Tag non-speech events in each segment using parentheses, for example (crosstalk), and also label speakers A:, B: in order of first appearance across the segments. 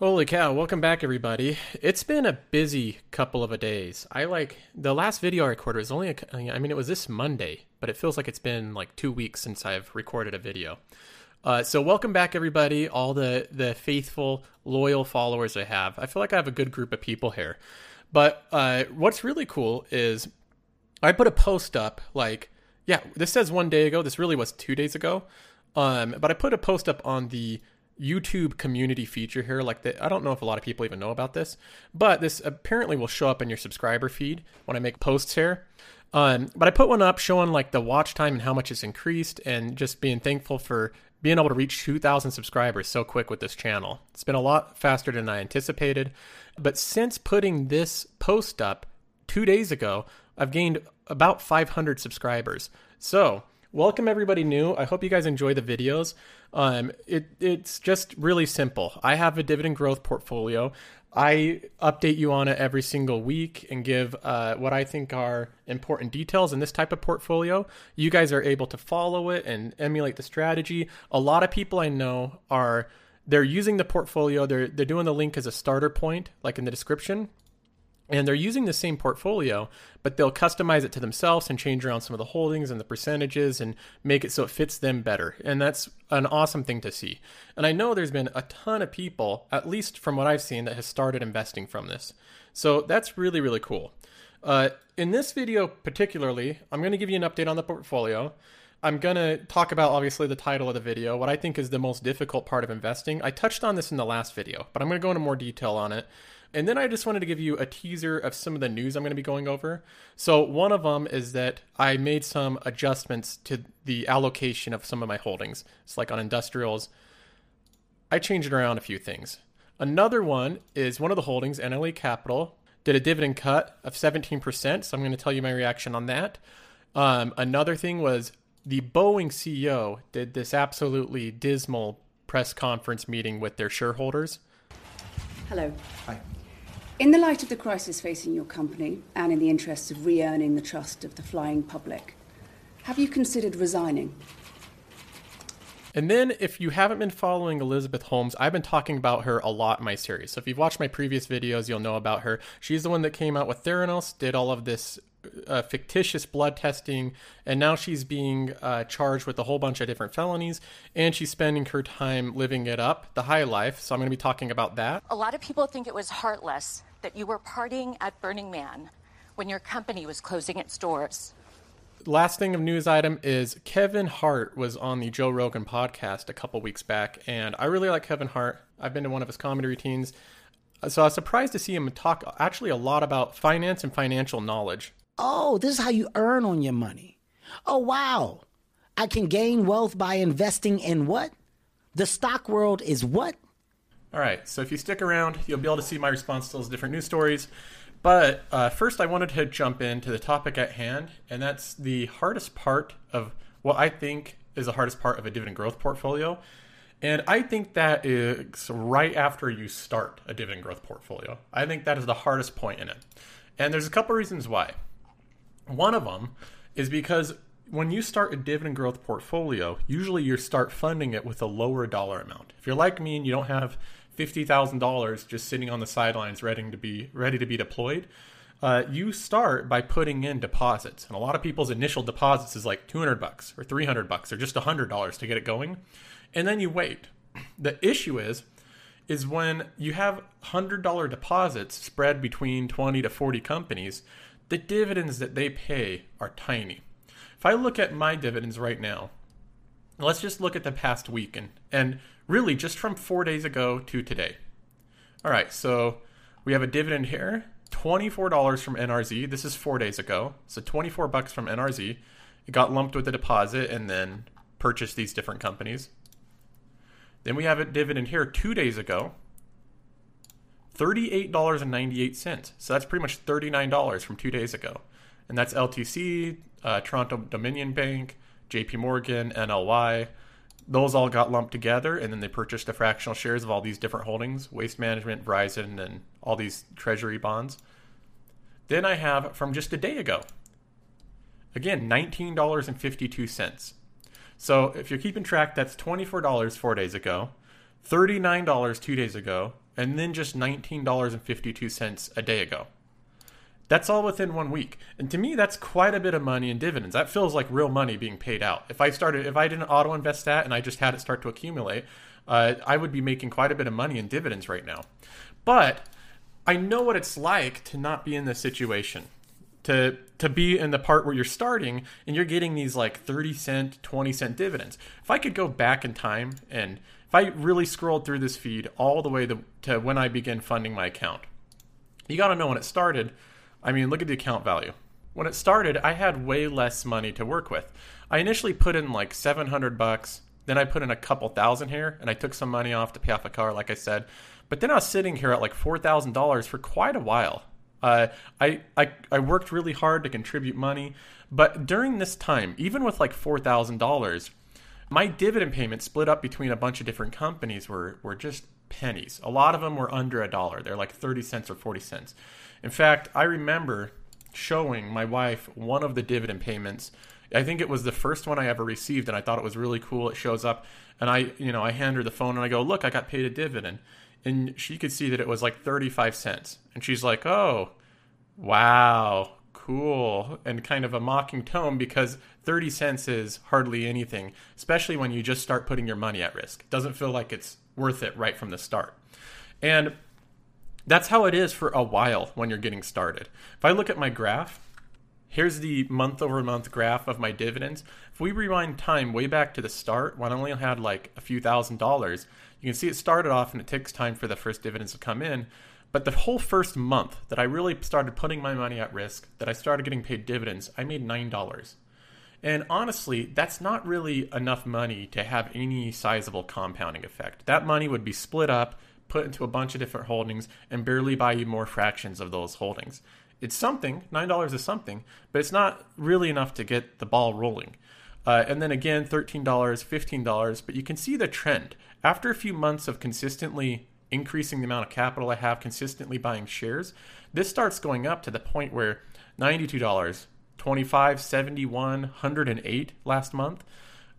A: Holy cow, welcome back everybody. It's been a busy couple of a days. I like the last video I recorded was only a, I mean it was this Monday, but it feels like it's been like 2 weeks since I've recorded a video. Uh, so welcome back everybody, all the the faithful, loyal followers I have. I feel like I have a good group of people here. But uh, what's really cool is I put a post up like yeah, this says 1 day ago, this really was 2 days ago. Um, but I put a post up on the YouTube community feature here. Like, the, I don't know if a lot of people even know about this, but this apparently will show up in your subscriber feed when I make posts here. Um, but I put one up showing like the watch time and how much it's increased, and just being thankful for being able to reach 2,000 subscribers so quick with this channel. It's been a lot faster than I anticipated. But since putting this post up two days ago, I've gained about 500 subscribers. So, welcome everybody new. I hope you guys enjoy the videos. Um, it, it's just really simple. I have a dividend growth portfolio. I update you on it every single week and give uh, what I think are important details in this type of portfolio. You guys are able to follow it and emulate the strategy. A lot of people I know are they're using the portfolio. They're they're doing the link as a starter point, like in the description and they're using the same portfolio, but they'll customize it to themselves and change around some of the holdings and the percentages and make it so it fits them better. And that's an awesome thing to see. And I know there's been a ton of people, at least from what I've seen, that has started investing from this. So that's really, really cool. Uh, in this video, particularly, I'm going to give you an update on the portfolio. I'm going to talk about obviously the title of the video, what I think is the most difficult part of investing. I touched on this in the last video, but I'm going to go into more detail on it. And then I just wanted to give you a teaser of some of the news I'm going to be going over. So, one of them is that I made some adjustments to the allocation of some of my holdings. It's like on industrials, I changed around a few things. Another one is one of the holdings, Annaly Capital, did a dividend cut of 17%. So, I'm going to tell you my reaction on that. Um, another thing was the Boeing CEO did this absolutely dismal press conference meeting with their shareholders.
B: Hello.
C: Hi.
B: In the light of the crisis facing your company and in the interests of re earning the trust of the flying public, have you considered resigning?
A: And then, if you haven't been following Elizabeth Holmes, I've been talking about her a lot in my series. So, if you've watched my previous videos, you'll know about her. She's the one that came out with Theranos, did all of this uh, fictitious blood testing, and now she's being uh, charged with a whole bunch of different felonies, and she's spending her time living it up, the high life. So, I'm going to be talking about that.
D: A lot of people think it was heartless that you were partying at Burning Man when your company was closing its doors.
A: Last thing of news item is Kevin Hart was on the Joe Rogan podcast a couple weeks back, and I really like Kevin Hart. I've been to one of his comedy routines, uh, so I was surprised to see him talk actually a lot about finance and financial knowledge.
C: Oh, this is how you earn on your money. Oh, wow. I can gain wealth by investing in what? The stock world is what?
A: All right, so if you stick around, you'll be able to see my response to those different news stories. But uh, first, I wanted to jump into the topic at hand, and that's the hardest part of what I think is the hardest part of a dividend growth portfolio. And I think that is right after you start a dividend growth portfolio. I think that is the hardest point in it. And there's a couple reasons why. One of them is because when you start a dividend growth portfolio, usually you start funding it with a lower dollar amount. If you're like me and you don't have fifty thousand dollars just sitting on the sidelines, ready to be ready to be deployed. Uh, you start by putting in deposits, and a lot of people's initial deposits is like two hundred bucks or three hundred bucks or just hundred dollars to get it going, and then you wait. The issue is, is when you have hundred dollar deposits spread between twenty to forty companies, the dividends that they pay are tiny. If I look at my dividends right now, let's just look at the past week and, and really just from four days ago to today. All right, so we have a dividend here, $24 from NRZ. This is four days ago. So 24 bucks from NRZ. It got lumped with the deposit and then purchased these different companies. Then we have a dividend here two days ago. $38.98. So that's pretty much $39 from two days ago. And that's LTC, uh, Toronto Dominion Bank, JP Morgan, NLY. Those all got lumped together, and then they purchased the fractional shares of all these different holdings Waste Management, Verizon, and all these treasury bonds. Then I have from just a day ago. Again, $19.52. So if you're keeping track, that's $24 four days ago, $39 two days ago, and then just $19.52 a day ago. That's all within one week. And to me, that's quite a bit of money in dividends. That feels like real money being paid out. If I started, if I didn't auto invest that and I just had it start to accumulate, uh, I would be making quite a bit of money in dividends right now. But I know what it's like to not be in this situation. To, to be in the part where you're starting and you're getting these like 30 cent, 20 cent dividends. If I could go back in time and if I really scrolled through this feed all the way to, to when I began funding my account, you got to know when it started. I mean, look at the account value. When it started, I had way less money to work with. I initially put in like 700 bucks, then I put in a couple thousand here, and I took some money off to pay off a car, like I said. But then I was sitting here at like $4,000 for quite a while. Uh, I, I, I worked really hard to contribute money, but during this time, even with like $4,000, my dividend payments split up between a bunch of different companies were, were just pennies. A lot of them were under a dollar. They're like 30 cents or 40 cents. In fact, I remember showing my wife one of the dividend payments. I think it was the first one I ever received, and I thought it was really cool. It shows up, and I, you know, I hand her the phone and I go, "Look, I got paid a dividend," and she could see that it was like thirty-five cents, and she's like, "Oh, wow, cool," and kind of a mocking tone because thirty cents is hardly anything, especially when you just start putting your money at risk. It doesn't feel like it's worth it right from the start, and that's how it is for a while when you're getting started. If I look at my graph, here's the month over month graph of my dividends. If we rewind time way back to the start, when I only had like a few thousand dollars, you can see it started off and it takes time for the first dividends to come in. But the whole first month that I really started putting my money at risk, that I started getting paid dividends, I made $9. And honestly, that's not really enough money to have any sizable compounding effect. That money would be split up put into a bunch of different holdings and barely buy you more fractions of those holdings. It's something, $9 is something, but it's not really enough to get the ball rolling. Uh, and then again, $13, $15, but you can see the trend. After a few months of consistently increasing the amount of capital I have, consistently buying shares, this starts going up to the point where $92, 25 71 108 last month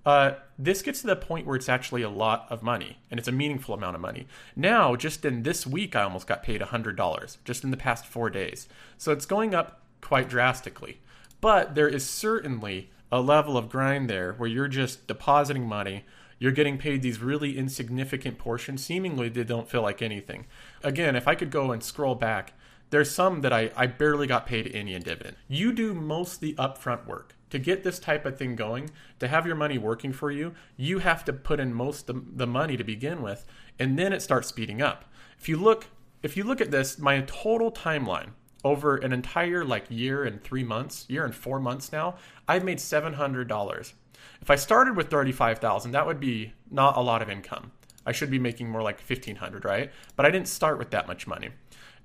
A: uh, this gets to the point where it's actually a lot of money and it's a meaningful amount of money. Now, just in this week, I almost got paid $100 just in the past four days. So it's going up quite drastically. But there is certainly a level of grind there where you're just depositing money. You're getting paid these really insignificant portions. Seemingly, they don't feel like anything. Again, if I could go and scroll back, there's some that I, I barely got paid any in dividend. You do most the upfront work to get this type of thing going, to have your money working for you, you have to put in most of the money to begin with, and then it starts speeding up. If you look, if you look at this, my total timeline over an entire like year and three months, year and four months now, I've made seven hundred dollars. If I started with thirty-five thousand, that would be not a lot of income. I should be making more like fifteen hundred, right? But I didn't start with that much money.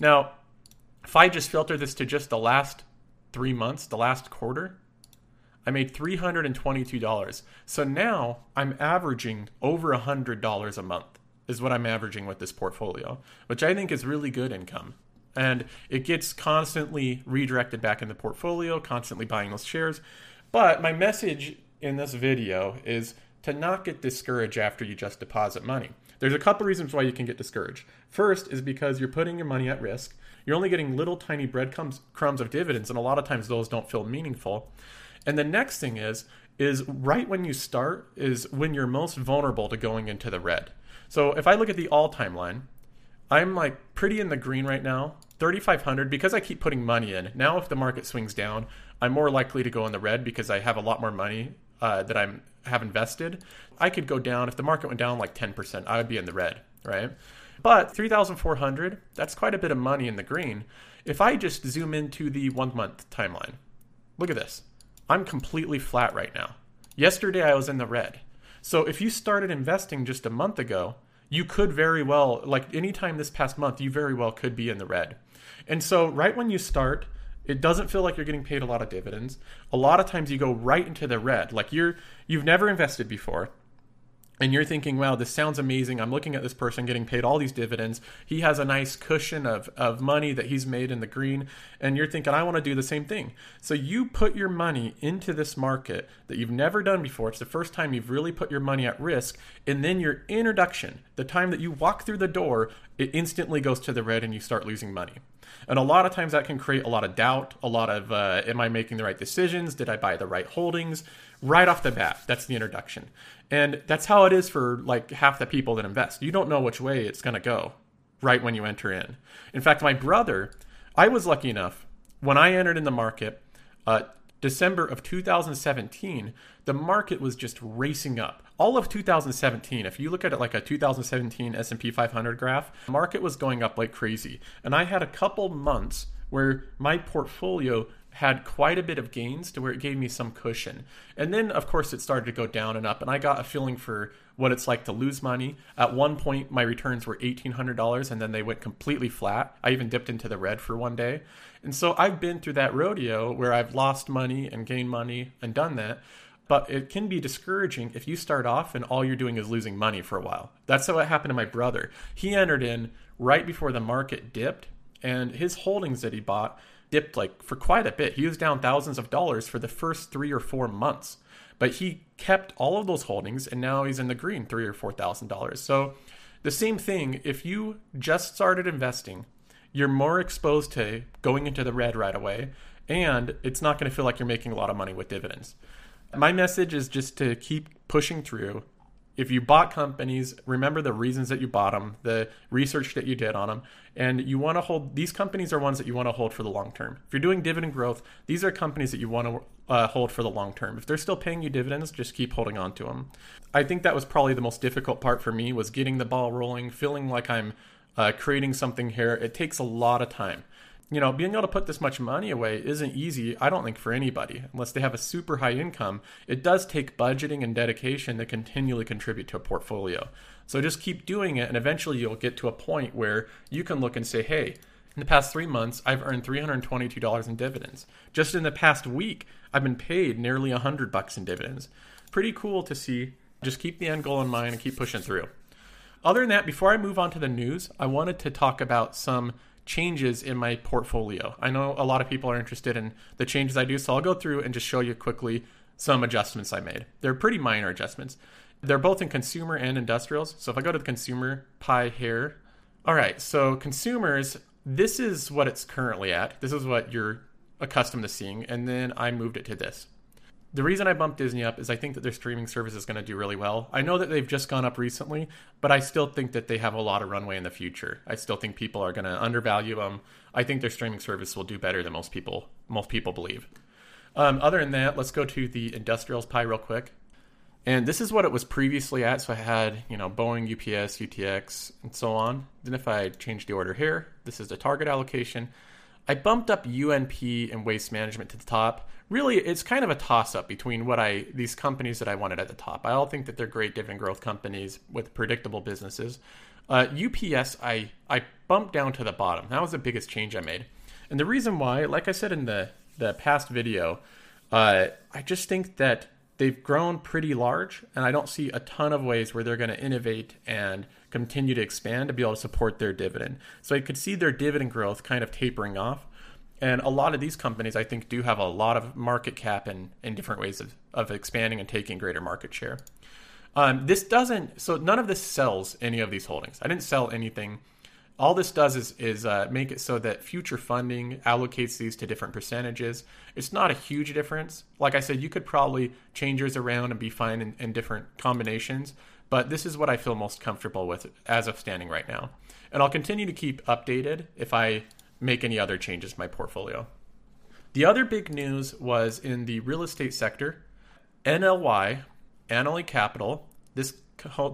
A: Now, if I just filter this to just the last three months, the last quarter, I made $322. So now I'm averaging over $100 a month, is what I'm averaging with this portfolio, which I think is really good income. And it gets constantly redirected back in the portfolio, constantly buying those shares. But my message in this video is to not get discouraged after you just deposit money. There's a couple reasons why you can get discouraged. First is because you're putting your money at risk. You're only getting little tiny breadcrumbs crumbs of dividends, and a lot of times those don't feel meaningful. And the next thing is is right when you start is when you're most vulnerable to going into the red. So if I look at the all time line, I'm like pretty in the green right now, 3500 because I keep putting money in. Now if the market swings down, I'm more likely to go in the red because I have a lot more money uh, that I'm have invested. I could go down if the market went down like 10%, I would be in the red, right? But 3400, that's quite a bit of money in the green. If I just zoom into the 1 month timeline. Look at this. I'm completely flat right now. Yesterday I was in the red. So if you started investing just a month ago, you could very well, like anytime this past month, you very well could be in the red. And so, right when you start, it doesn't feel like you're getting paid a lot of dividends. A lot of times you go right into the red. Like you're you've never invested before and you're thinking, wow, this sounds amazing. I'm looking at this person getting paid all these dividends. He has a nice cushion of, of money that he's made in the green. And you're thinking, I want to do the same thing. So you put your money into this market that you've never done before. It's the first time you've really put your money at risk. And then your introduction, the time that you walk through the door, it instantly goes to the red and you start losing money. And a lot of times that can create a lot of doubt, a lot of, uh, am I making the right decisions? Did I buy the right holdings? Right off the bat, that's the introduction. And that's how it is for like half the people that invest. You don't know which way it's going to go right when you enter in. In fact, my brother, I was lucky enough when I entered in the market, uh, December of 2017, the market was just racing up. All of 2017, if you look at it like a 2017 S&P 500 graph, market was going up like crazy. And I had a couple months where my portfolio had quite a bit of gains to where it gave me some cushion. And then, of course, it started to go down and up, and I got a feeling for what it's like to lose money. At one point, my returns were $1,800, and then they went completely flat. I even dipped into the red for one day. And so I've been through that rodeo where I've lost money and gained money and done that. But it can be discouraging if you start off and all you're doing is losing money for a while. That's it happened to my brother. He entered in right before the market dipped, and his holdings that he bought dipped like for quite a bit. He was down thousands of dollars for the first three or four months, but he kept all of those holdings, and now he's in the green, three or four thousand dollars. So the same thing. If you just started investing, you're more exposed to going into the red right away, and it's not going to feel like you're making a lot of money with dividends. My message is just to keep pushing through if you bought companies, remember the reasons that you bought them, the research that you did on them, and you want to hold these companies are ones that you want to hold for the long term. If you're doing dividend growth, these are companies that you want to uh, hold for the long term. If they're still paying you dividends, just keep holding on to them. I think that was probably the most difficult part for me was getting the ball rolling, feeling like I'm uh, creating something here. It takes a lot of time you know, being able to put this much money away isn't easy, I don't think, for anybody, unless they have a super high income. It does take budgeting and dedication to continually contribute to a portfolio. So just keep doing it, and eventually you'll get to a point where you can look and say, hey, in the past three months, I've earned $322 in dividends. Just in the past week, I've been paid nearly 100 bucks in dividends. Pretty cool to see. Just keep the end goal in mind and keep pushing through. Other than that, before I move on to the news, I wanted to talk about some changes in my portfolio. I know a lot of people are interested in the changes I do, so I'll go through and just show you quickly some adjustments I made. They're pretty minor adjustments. They're both in consumer and industrials. So if I go to the consumer pie here, all right, so consumers, this is what it's currently at. This is what you're accustomed to seeing. And then I moved it to this the reason I bumped Disney up is I think that their streaming service is going to do really well. I know that they've just gone up recently, but I still think that they have a lot of runway in the future. I still think people are going to undervalue them. I think their streaming service will do better than most people most people believe. Um, other than that, let's go to the industrials pie real quick. And this is what it was previously at. So I had, you know, Boeing, UPS, UTX, and so on. Then if I change the order here, this is the target allocation. I bumped up UNP and waste management to the top really it's kind of a toss up between what I these companies that I wanted at the top. I all think that they're great dividend growth companies with predictable businesses. Uh, UPS I I bumped down to the bottom. That was the biggest change I made, and the reason why, like I said in the the past video, uh, I just think that they've grown pretty large, and I don't see a ton of ways where they're going to innovate and continue to expand to be able to support their dividend. So I could see their dividend growth kind of tapering off. And a lot of these companies, I think, do have a lot of market cap and in, different ways of, of expanding and taking greater market share. Um, this doesn't, so none of this sells any of these holdings. I didn't sell anything. All this does is, is uh, make it so that future funding allocates these to different percentages. It's not a huge difference. Like I said, you could probably change yours around and be fine in, in different combinations, but this is what I feel most comfortable with as of standing right now. And I'll continue to keep updated if I make any other changes to my portfolio. The other big news was in the real estate sector. NLY, Annaly Capital, this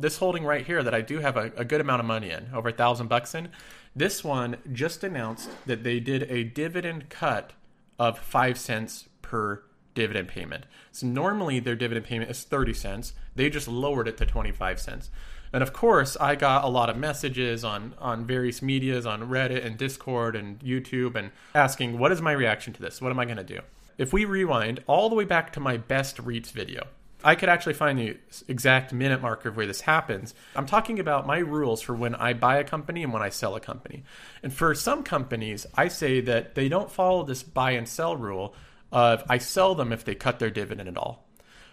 A: this holding right here that I do have a, a good amount of money in, over a thousand bucks in. This one just announced that they did a dividend cut of five cents per dividend payment. So normally their dividend payment is 30 cents. They just lowered it to 25 cents. And of course, I got a lot of messages on on various medias, on Reddit and Discord and YouTube, and asking, "What is my reaction to this? What am I going to do?" If we rewind all the way back to my best REITs video, I could actually find the exact minute marker of where this happens. I'm talking about my rules for when I buy a company and when I sell a company. And for some companies, I say that they don't follow this buy and sell rule of I sell them if they cut their dividend at all.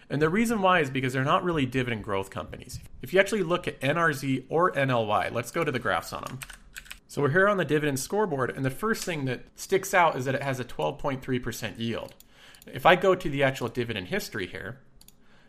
A: And the reason why is because they're not really dividend growth companies. If you actually look at NRZ or NLY, let's go to the graphs on them. So we're here on the dividend scoreboard, and the first thing that sticks out is that it has a 12.3% yield. If I go to the actual dividend history here,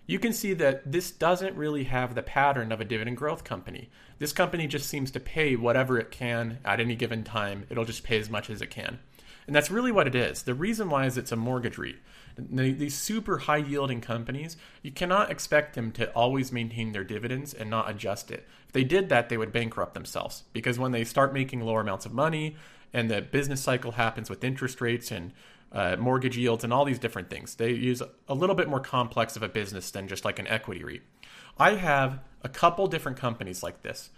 A: you can see that this doesn't really have the pattern of a dividend growth company. This company just seems to pay whatever it can at any given time. It'll just pay as much as it can. And that's really what it is. The reason why is it's a mortgage REIT. These super high yielding companies, you cannot expect them to always maintain their dividends and not adjust it. If they did that, they would bankrupt themselves because when they start making lower amounts of money and the business cycle happens with interest rates and uh, mortgage yields and all these different things, they use a little bit more complex of a business than just like an equity REIT. I have a couple different companies like this.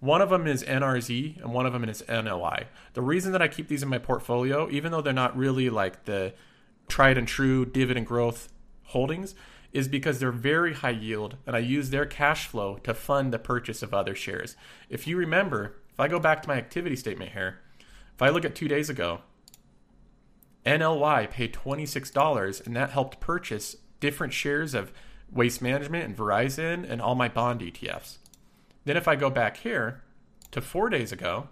A: One of them is NRZ and one of them is NOI. The reason that I keep these in my portfolio, even though they're not really like the tried and true dividend growth holdings is because they're very high yield and I use their cash flow to fund the purchase of other shares. If you remember, if I go back to my activity statement here, if I look at two days ago, NLY paid $26 and that helped purchase different shares of Waste Management and Verizon and all my bond ETFs. Then if I go back here to four days ago,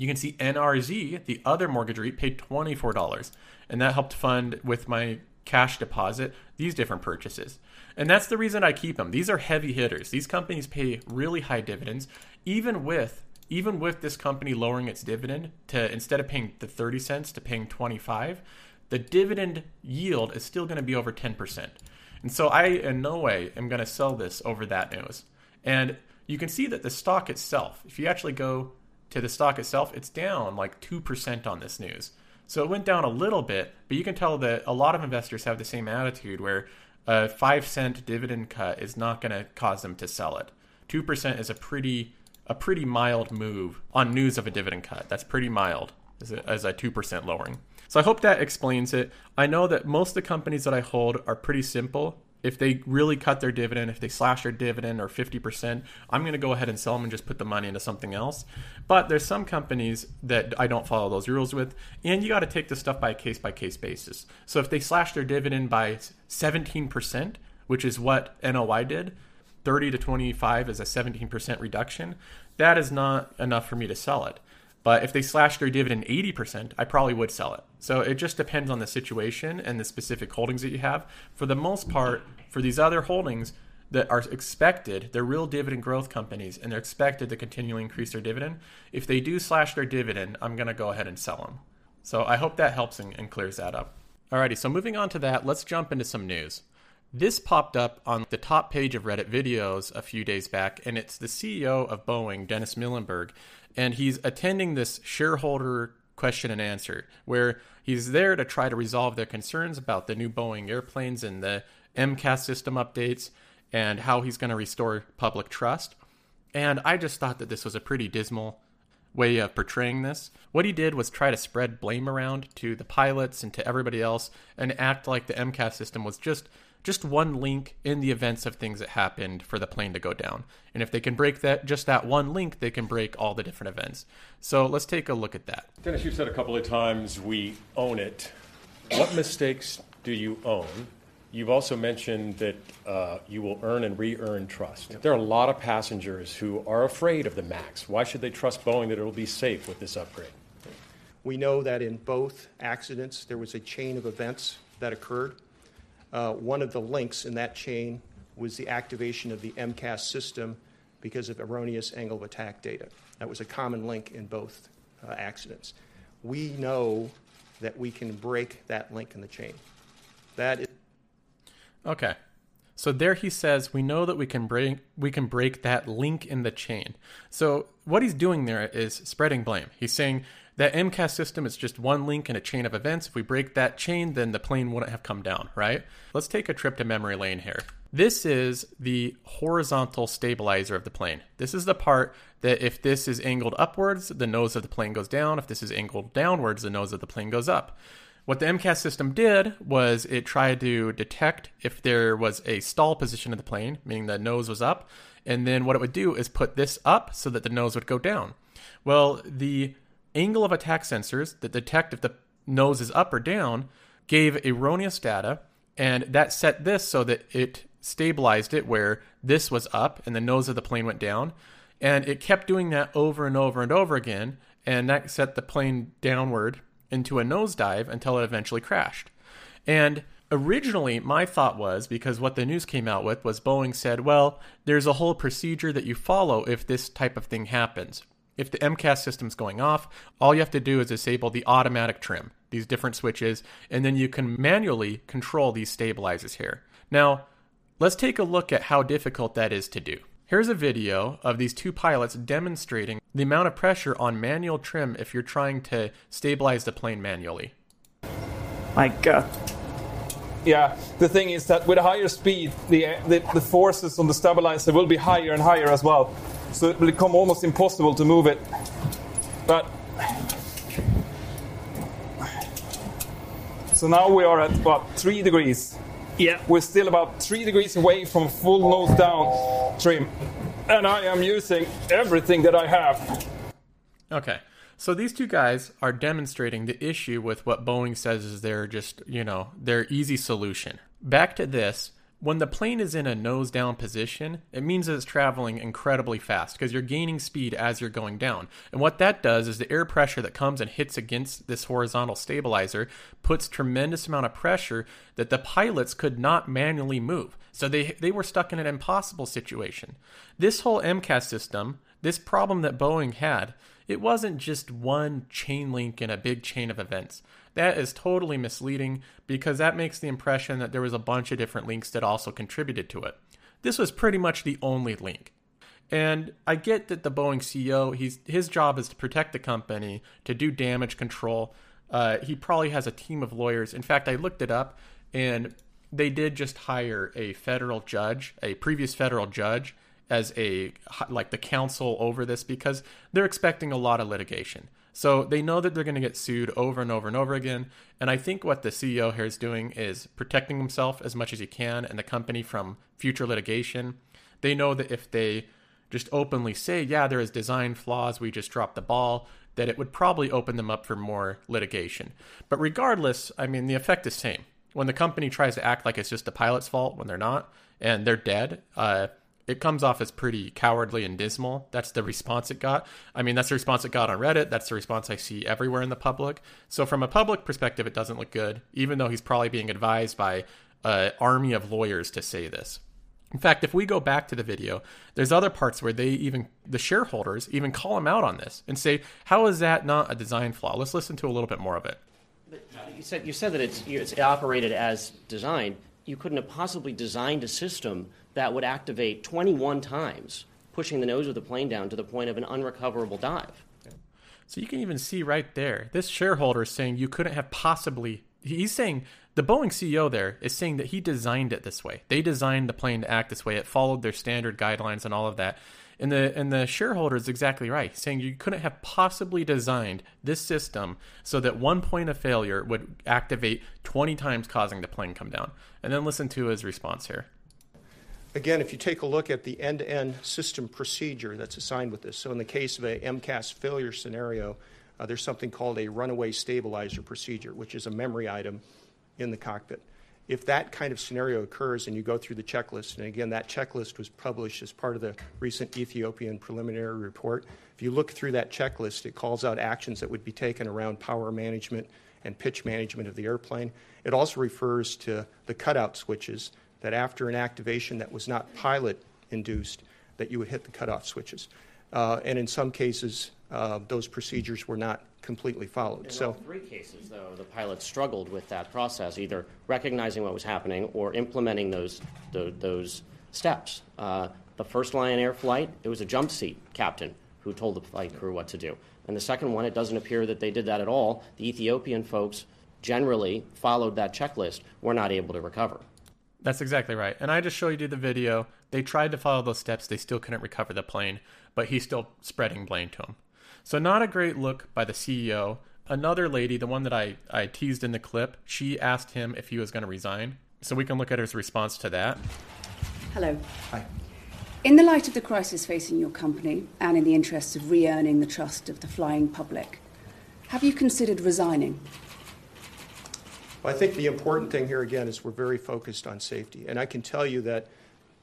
A: you can see NRZ, the other mortgage REIT, paid $24. And that helped fund with my cash deposit these different purchases. And that's the reason I keep them. These are heavy hitters. These companies pay really high dividends, even with even with this company lowering its dividend to instead of paying the 30 cents to paying 25, the dividend yield is still going to be over 10%. And so I in no way am going to sell this over that news. And you can see that the stock itself, if you actually go to the stock itself, it's down like 2% on this news. So it went down a little bit, but you can tell that a lot of investors have the same attitude where a 5 cent dividend cut is not going to cause them to sell it. 2% is a pretty a pretty mild move on news of a dividend cut. That's pretty mild as a, as a 2% lowering. So I hope that explains it. I know that most of the companies that I hold are pretty simple if they really cut their dividend, if they slash their dividend or 50%, I'm going to go ahead and sell them and just put the money into something else. But there's some companies that I don't follow those rules with, and you got to take the stuff by a case by case basis. So if they slash their dividend by 17%, which is what NLY did, 30 to 25 is a 17% reduction, that is not enough for me to sell it. But if they slash their dividend 80%, I probably would sell it. So it just depends on the situation and the specific holdings that you have. For the most part, for these other holdings that are expected, they're real dividend growth companies and they're expected to continually increase their dividend. If they do slash their dividend, I'm going to go ahead and sell them. So I hope that helps and, and clears that up. Alrighty, so moving on to that, let's jump into some news. This popped up on the top page of Reddit videos a few days back, and it's the CEO of Boeing, Dennis Muilenburg, and he's attending this shareholder question and answer where he's there to try to resolve their concerns about the new Boeing airplanes and the MCAS system updates and how he's going to restore public trust. And I just thought that this was a pretty dismal way of portraying this. What he did was try to spread blame around to the pilots and to everybody else and act like the MCAS system was just just one link in the events of things that happened for the plane to go down. And if they can break that just that one link, they can break all the different events. So let's take a look at that.
E: Dennis, you've said a couple of times we own it. What mistakes do you own? You've also mentioned that uh, you will earn and re earn trust. Yep. There are a lot of passengers who are afraid of the MAX. Why should they trust Boeing that it will be safe with this upgrade?
F: We know that in both accidents, there was a chain of events that occurred. Uh, one of the links in that chain was the activation of the MCAS system because of erroneous angle of attack data. That was a common link in both uh, accidents. We know that we can break that link in the chain. That is.
A: Okay. So there he says we know that we can break we can break that link in the chain. So what he's doing there is spreading blame. He's saying that MCAS system is just one link in a chain of events. If we break that chain, then the plane wouldn't have come down, right? Let's take a trip to memory lane here. This is the horizontal stabilizer of the plane. This is the part that if this is angled upwards, the nose of the plane goes down. If this is angled downwards, the nose of the plane goes up. What the MCAS system did was it tried to detect if there was a stall position of the plane, meaning the nose was up, and then what it would do is put this up so that the nose would go down. Well, the angle of attack sensors that detect if the nose is up or down gave erroneous data, and that set this so that it stabilized it where this was up and the nose of the plane went down. And it kept doing that over and over and over again, and that set the plane downward into a nosedive until it eventually crashed. And originally, my thought was because what the news came out with was Boeing said, well, there's a whole procedure that you follow if this type of thing happens. If the MCAS system's going off, all you have to do is disable the automatic trim, these different switches, and then you can manually control these stabilizers here. Now, let's take a look at how difficult that is to do. Here's a video of these two pilots demonstrating the amount of pressure on manual trim if you're trying to stabilize the plane manually.
G: My God. Yeah, the thing is that with a higher speed, the, the, the forces on the stabilizer will be higher and higher as well. So it will become almost impossible to move it. But so now we are at about three degrees.
H: Yeah.
G: We're still about three degrees away from full nose down trim. And I am using everything that I have.
A: Okay. So these two guys are demonstrating the issue with what Boeing says is their just, you know, their easy solution. Back to this, when the plane is in a nose down position, it means that it's traveling incredibly fast because you're gaining speed as you're going down. And what that does is the air pressure that comes and hits against this horizontal stabilizer puts tremendous amount of pressure that the pilots could not manually move. So they they were stuck in an impossible situation. This whole MCAS system, this problem that Boeing had, it wasn't just one chain link in a big chain of events. That is totally misleading because that makes the impression that there was a bunch of different links that also contributed to it. This was pretty much the only link. And I get that the Boeing CEO, he's his job is to protect the company, to do damage control. Uh, he probably has a team of lawyers. In fact, I looked it up, and they did just hire a federal judge, a previous federal judge, as a like the counsel over this because they're expecting a lot of litigation. So they know that they're going to get sued over and over and over again. And I think what the CEO here is doing is protecting himself as much as he can and the company from future litigation. They know that if they just openly say, yeah, there is design flaws, we just dropped the ball, that it would probably open them up for more litigation. But regardless, I mean, the effect is the same. When the company tries to act like it's just the pilot's fault when they're not, and they're dead, uh, it comes off as pretty cowardly and dismal. That's the response it got. I mean, that's the response it got on Reddit. That's the response I see everywhere in the public. So, from a public perspective, it doesn't look good, even though he's probably being advised by an army of lawyers to say this. In fact, if we go back to the video, there's other parts where they even, the shareholders, even call him out on this and say, how is that not a design flaw? Let's listen to a little bit more of it.
H: But You said, you said that it's, it's operated as designed. You couldn't have possibly designed a system that would activate 21 times, pushing the nose of the plane down to the point of an unrecoverable dive.
A: So you can even see right there, this shareholder is saying you couldn't have possibly. He's saying the Boeing CEO there is saying that he designed it this way. They designed the plane to act this way. It followed their standard guidelines and all of that. And the and the shareholder is exactly right, saying you couldn't have possibly designed this system so that one point of failure would activate 20 times, causing the plane come down. And then listen to his response here.
F: Again, if you take a look at the end to end system procedure that's assigned with this, so in the case of a MCAS failure scenario, uh, there's something called a runaway stabilizer procedure, which is a memory item in the cockpit. If that kind of scenario occurs and you go through the checklist, and again, that checklist was published as part of the recent Ethiopian preliminary report. If you look through that checklist, it calls out actions that would be taken around power management and pitch management of the airplane. It also refers to the cutout switches that after an activation that was not pilot induced, that you would hit the cutoff switches. Uh, and in some cases, uh, those procedures were not completely followed.
H: In
F: so,
H: three cases, though, the pilot struggled with that process, either recognizing what was happening or implementing those those, those steps. Uh, the first Lion Air flight, it was a jump seat captain who told the flight crew what to do. And the second one, it doesn't appear that they did that at all. The Ethiopian folks generally followed that checklist, were not able to recover.
A: That's exactly right. And I just showed you the video. They tried to follow those steps. They still couldn't recover the plane, but he's still spreading blame to him. So, not a great look by the CEO. Another lady, the one that I, I teased in the clip, she asked him if he was going to resign. So, we can look at his response to that.
B: Hello.
F: Hi.
B: In the light of the crisis facing your company and in the interests of re earning the trust of the flying public, have you considered resigning?
F: Well, I think the important thing here again is we're very focused on safety. And I can tell you that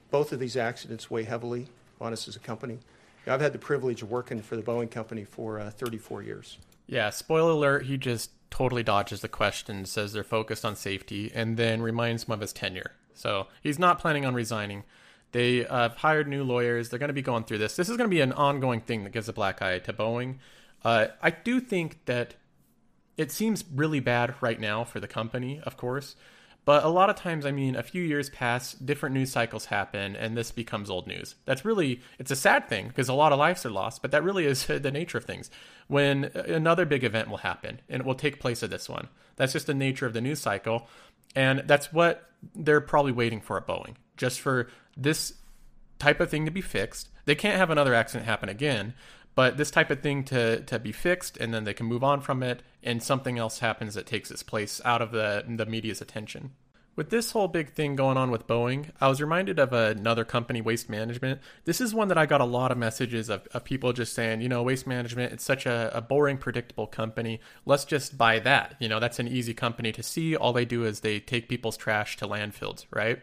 F: both of these accidents weigh heavily on us as a company. I've had the privilege of working for the Boeing company for uh, 34 years.
A: Yeah, spoiler alert, he just totally dodges the question, says they're focused on safety, and then reminds him of his tenure. So he's not planning on resigning. They uh, have hired new lawyers. They're going to be going through this. This is going to be an ongoing thing that gives a black eye to Boeing. Uh, I do think that it seems really bad right now for the company, of course. But a lot of times, I mean, a few years pass, different news cycles happen, and this becomes old news. That's really, it's a sad thing because a lot of lives are lost, but that really is (laughs) the nature of things. When uh, another big event will happen, and it will take place of this one, that's just the nature of the news cycle. And that's what they're probably waiting for at Boeing, just for this type of thing to be fixed. They can't have another accident happen again, but this type of thing to to be fixed and then they can move on from it and something else happens that takes its place out of the the media's attention with this whole big thing going on with Boeing, I was reminded of another company, Waste Management. This is one that I got a lot of messages of, of people just saying, you know, Waste Management, it's such a, a, boring, predictable company. Let's just buy that. You know, that's an easy company to see. All they do is they take people's trash to landfills, right?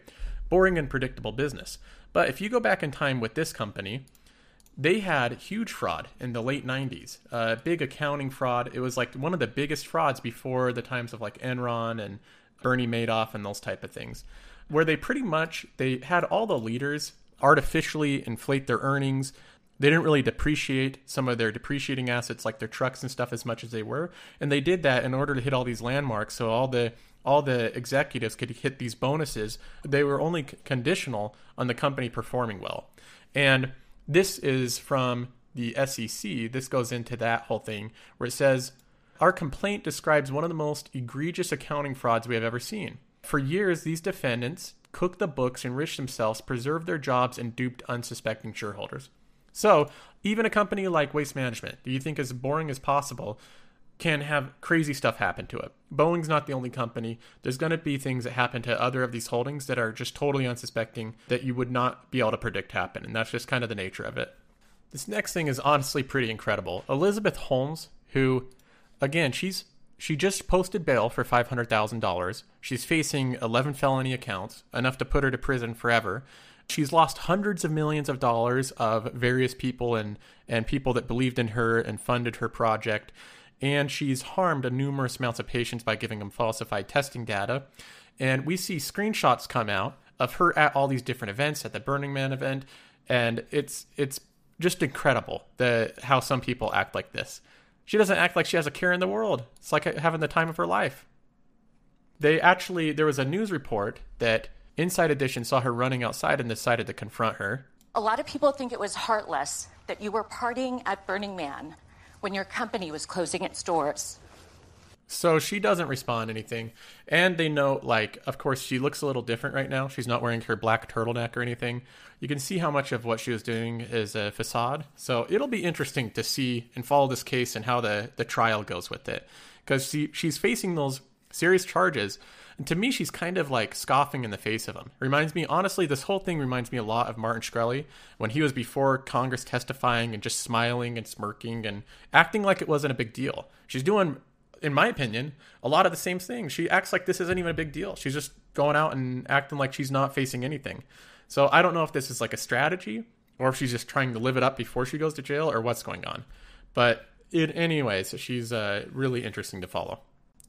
A: Boring and predictable business. But if you go back in time with this company, they had huge fraud in the late 90s uh, big accounting fraud. It was like one of the biggest frauds before the times of like enron and bernie madoff and those type of things where they pretty much they had all the leaders artificially inflate their earnings. They didn't really depreciate some of their depreciating assets like their trucks and stuff as much as they were. And they did that in order to hit all these landmarks so all the all the executives could hit these bonuses. They were only conditional on the company performing well. And this is from the SEC. This goes into that whole thing where it says, Our complaint describes one of the most egregious accounting frauds we have ever seen. For years, these defendants cooked the books, enriched themselves, preserved their jobs, and duped unsuspecting shareholders. So, even a company like Waste Management, do you think as boring as possible, can have crazy stuff happen to it. Boeing's not the only company. There's going to be things that happen to other of these holdings that are just totally unsuspecting that you would not be able to predict happen. And that's just kind of the nature of it. This next thing is honestly pretty incredible. Elizabeth Holmes, who, again, she's she just posted bail for $500,000. She's facing 11 felony accounts, enough to put her to prison forever. She's lost hundreds of millions of dollars of various people and, and people that believed in her and funded her project and she's harmed a numerous amounts of patients by giving them falsified testing data. And we see screenshots come out of her at all these different events, at the Burning Man event, and it's it's just incredible the how some people act like this. She doesn't act like she has a care in the world. It's like having the time of her life. They actually there was a news report that Inside Edition saw her running outside and decided to confront her.
D: A lot of people think it was heartless that you were partying at Burning Man when your company was closing its doors.
A: So she doesn't respond anything. And they know, like, of course, she looks a little different right now. She's not wearing her black turtleneck or anything. You can see how much of what she was doing is a facade. So it'll be interesting to see and follow this case and how the, the trial goes with it. Because she, she's facing those serious charges and to me, she's kind of like scoffing in the face of him. Reminds me, honestly, this whole thing reminds me a lot of Martin Shkreli when he was before Congress testifying and just smiling and smirking and acting like it wasn't a big deal. She's doing, in my opinion, a lot of the same things. She acts like this isn't even a big deal. She's just going out and acting like she's not facing anything. So I don't know if this is like a strategy or if she's just trying to live it up before she goes to jail or what's going on. But it, anyways, she's uh, really interesting to follow.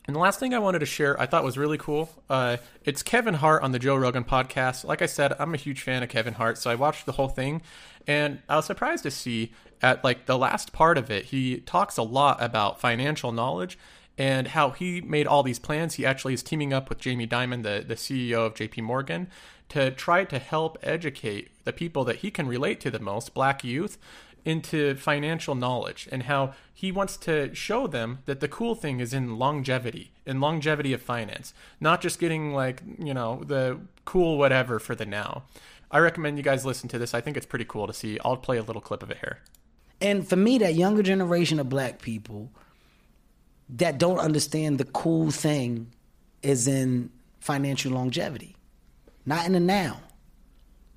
A: And the last thing I wanted to share, I thought was really cool. Uh, it's Kevin Hart on the Joe Rogan podcast. Like I said, I'm a huge fan of Kevin Hart, so I watched the whole thing, and I was surprised to see at like the last part of it, he talks a lot about financial knowledge and how he made all these plans. He actually is teaming up with Jamie Dimon, the the CEO of J.P. Morgan, to try to help educate the people that he can relate to the most, Black youth, into financial knowledge and how he wants to show them that the cool thing is in longevity, in longevity of finance, not just getting like, you know, the cool whatever for the now. I recommend you guys listen to this. I think it's pretty cool to see. I'll play a little clip of it here.
C: And for me, that younger generation of black people that don't understand the cool thing is in financial longevity, not in the now.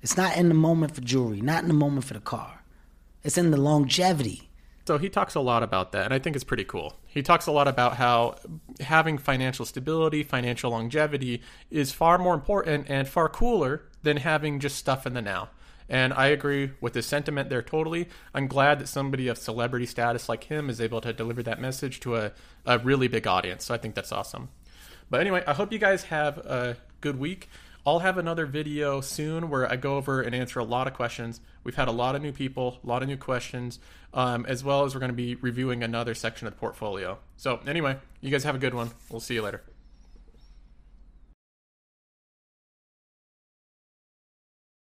C: It's not in the moment for jewelry, not in the moment for the car. It's in the longevity.
A: So he talks a lot about that, and I think it's pretty cool. He talks a lot about how having financial stability, financial longevity is far more important and far cooler than having just stuff in the now. And I agree with the sentiment there totally. I'm glad that somebody of celebrity status like him is able to deliver that message to a, a really big audience. So I think that's awesome. But anyway, I hope you guys have a good week. I'll have another video soon where I go over and answer a lot of questions. We've had a lot of new people, a lot of new questions, um, as well as we're going to be reviewing another section of the portfolio. So, anyway, you guys have a good one. We'll see you later.